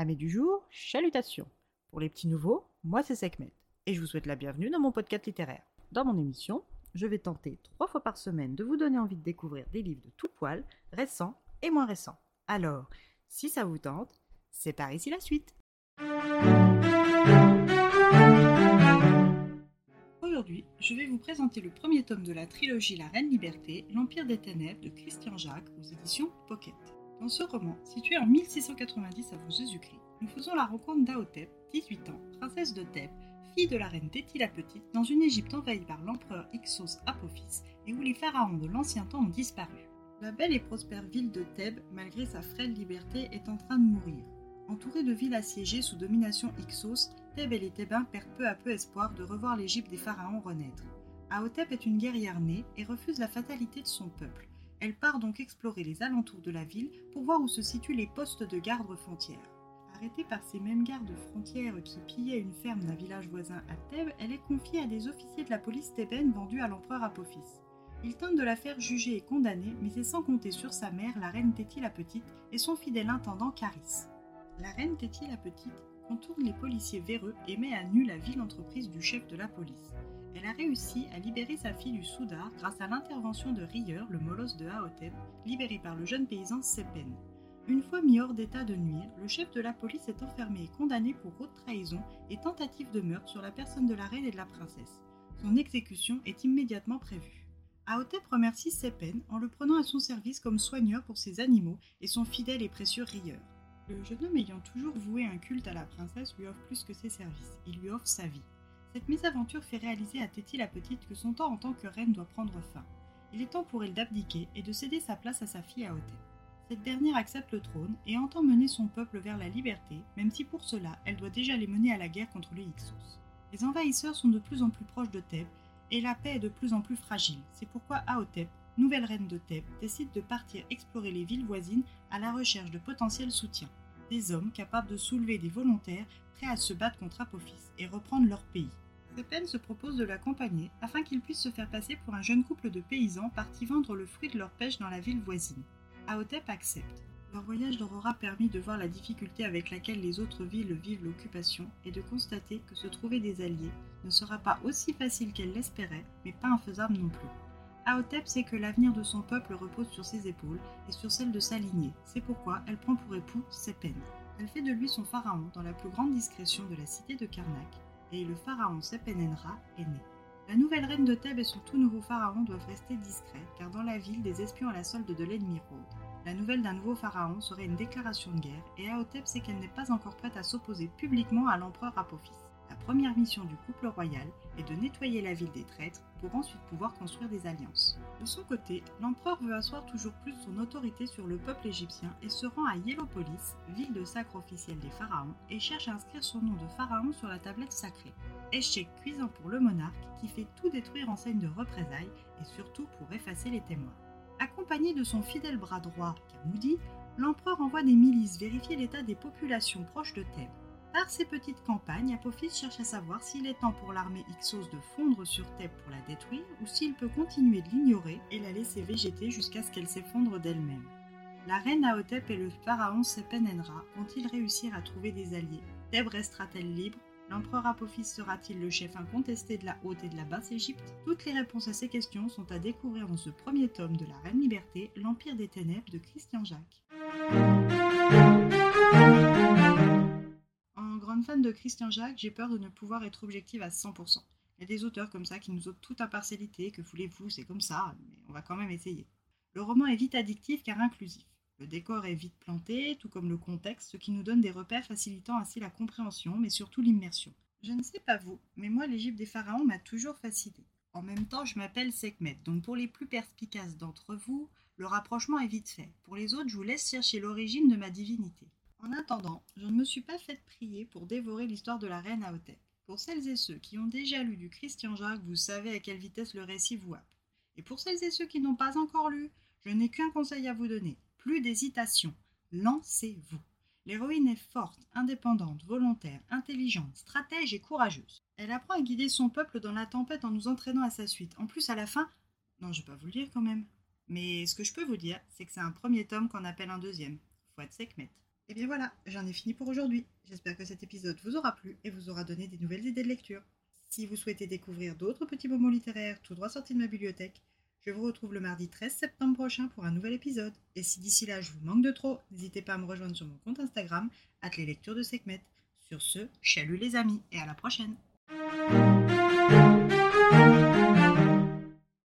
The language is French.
Amis du jour, chalutations. Pour les petits nouveaux, moi c'est Sekhmet et je vous souhaite la bienvenue dans mon podcast littéraire. Dans mon émission, je vais tenter trois fois par semaine de vous donner envie de découvrir des livres de tout poil, récents et moins récents. Alors, si ça vous tente, c'est par ici la suite. Aujourd'hui, je vais vous présenter le premier tome de la trilogie La Reine Liberté, l'Empire des Ténèbres de Christian Jacques aux éditions Pocket. Dans ce roman, situé en 1690 avant Jésus-Christ, nous faisons la rencontre d'Aotep, 18 ans, princesse de Thèbes, fille de la reine Téti la Petite, dans une Égypte envahie par l'empereur Ixos Apophis et où les pharaons de l'ancien temps ont disparu. La belle et prospère ville de Thèbes, malgré sa frêle liberté, est en train de mourir. Entourée de villes assiégées sous domination Ixos, Thèbes et les Thébains perdent peu à peu espoir de revoir l'Égypte des pharaons renaître. Aotep est une guerrière née et refuse la fatalité de son peuple. Elle part donc explorer les alentours de la ville pour voir où se situent les postes de garde frontières. Arrêtée par ces mêmes gardes frontières qui pillaient une ferme d'un village voisin à Thèbes, elle est confiée à des officiers de la police thébaine vendus à l'empereur Apophis. Ils tentent de la faire juger et condamner, mais c'est sans compter sur sa mère, la reine Téti la Petite, et son fidèle intendant Caris. La reine Téti la Petite contourne les policiers véreux et met à nu la ville entreprise du chef de la police elle a réussi à libérer sa fille du Soudar grâce à l'intervention de Rieur, le molosse de Haotep, libéré par le jeune paysan Sepen. Une fois mis hors d'état de nuire, le chef de la police est enfermé et condamné pour haute trahison et tentative de meurtre sur la personne de la reine et de la princesse. Son exécution est immédiatement prévue. Haotep remercie Sepen en le prenant à son service comme soigneur pour ses animaux et son fidèle et précieux Rieur. Le jeune homme ayant toujours voué un culte à la princesse lui offre plus que ses services, il lui offre sa vie. Cette mésaventure fait réaliser à Téti la Petite que son temps en tant que reine doit prendre fin. Il est temps pour elle d'abdiquer et de céder sa place à sa fille Aotep. Cette dernière accepte le trône et entend mener son peuple vers la liberté, même si pour cela elle doit déjà les mener à la guerre contre les Hyksos. Les envahisseurs sont de plus en plus proches de Thèbes et la paix est de plus en plus fragile. C'est pourquoi Aotep, nouvelle reine de Thèbes, décide de partir explorer les villes voisines à la recherche de potentiels soutiens. Des hommes capables de soulever des volontaires prêts à se battre contre Apophis et reprendre leur pays. Sepen se propose de l'accompagner afin qu'il puisse se faire passer pour un jeune couple de paysans partis vendre le fruit de leur pêche dans la ville voisine. Aotep accepte. Leur voyage leur aura permis de voir la difficulté avec laquelle les autres villes vivent l'occupation et de constater que se trouver des alliés ne sera pas aussi facile qu'elle l'espérait, mais pas infaisable non plus. Aotep sait que l'avenir de son peuple repose sur ses épaules et sur celle de sa lignée. C'est pourquoi elle prend pour époux Sepen. Elle fait de lui son pharaon dans la plus grande discrétion de la cité de Karnak et le pharaon Sepenenra est né. La nouvelle reine de Thèbes et son tout nouveau pharaon doivent rester discrets, car dans la ville, des espions à la solde de l'ennemi rôdent. La nouvelle d'un nouveau pharaon serait une déclaration de guerre, et Aotep sait qu'elle n'est pas encore prête à s'opposer publiquement à l'empereur Apophis. La première mission du couple royal est de nettoyer la ville des traîtres pour ensuite pouvoir construire des alliances. De son côté, l'empereur veut asseoir toujours plus son autorité sur le peuple égyptien et se rend à Hiéropolis, ville de sacre officielle des pharaons, et cherche à inscrire son nom de pharaon sur la tablette sacrée. Échec cuisant pour le monarque qui fait tout détruire en scène de représailles et surtout pour effacer les témoins. Accompagné de son fidèle bras droit, Kamoudi, l'empereur envoie des milices vérifier l'état des populations proches de Thèbes. Par ces petites campagnes, Apophis cherche à savoir s'il est temps pour l'armée Ixos de fondre sur Thèbes pour la détruire ou s'il peut continuer de l'ignorer et la laisser végéter jusqu'à ce qu'elle s'effondre d'elle-même. La reine Aotep et le pharaon Sepenenra vont-ils réussir à trouver des alliés? Thèbes restera-t-elle libre? L'empereur Apophis sera-t-il le chef incontesté de la haute et de la basse Égypte? Toutes les réponses à ces questions sont à découvrir dans ce premier tome de La Reine Liberté, l'Empire des Ténèbres de Christian Jacques grande fan de Christian Jacques, j'ai peur de ne pouvoir être objective à 100%. Il y a des auteurs comme ça qui nous ôtent toute impartialité, que voulez-vous, c'est comme ça, mais on va quand même essayer. Le roman est vite addictif car inclusif. Le décor est vite planté, tout comme le contexte, ce qui nous donne des repères facilitant ainsi la compréhension, mais surtout l'immersion. Je ne sais pas vous, mais moi l'Égypte des pharaons m'a toujours fasciné. En même temps, je m'appelle Sekhmet, donc pour les plus perspicaces d'entre vous, le rapprochement est vite fait. Pour les autres, je vous laisse chercher l'origine de ma divinité. En attendant, je ne me suis pas fait prier pour dévorer l'histoire de la reine Aotep. Pour celles et ceux qui ont déjà lu du Christian Jacques, vous savez à quelle vitesse le récit vous happe. Et pour celles et ceux qui n'ont pas encore lu, je n'ai qu'un conseil à vous donner. Plus d'hésitation. Lancez-vous. L'héroïne est forte, indépendante, volontaire, intelligente, stratège et courageuse. Elle apprend à guider son peuple dans la tempête en nous entraînant à sa suite. En plus, à la fin... Non, je vais pas vous le dire quand même. Mais ce que je peux vous dire, c'est que c'est un premier tome qu'on appelle un deuxième. Faut être. Et bien voilà, j'en ai fini pour aujourd'hui. J'espère que cet épisode vous aura plu et vous aura donné des nouvelles idées de lecture. Si vous souhaitez découvrir d'autres petits moments littéraires tout droit sortis de ma bibliothèque, je vous retrouve le mardi 13 septembre prochain pour un nouvel épisode. Et si d'ici là je vous manque de trop, n'hésitez pas à me rejoindre sur mon compte Instagram, les lectures de Sekhmet. Sur ce, chalut les amis et à la prochaine!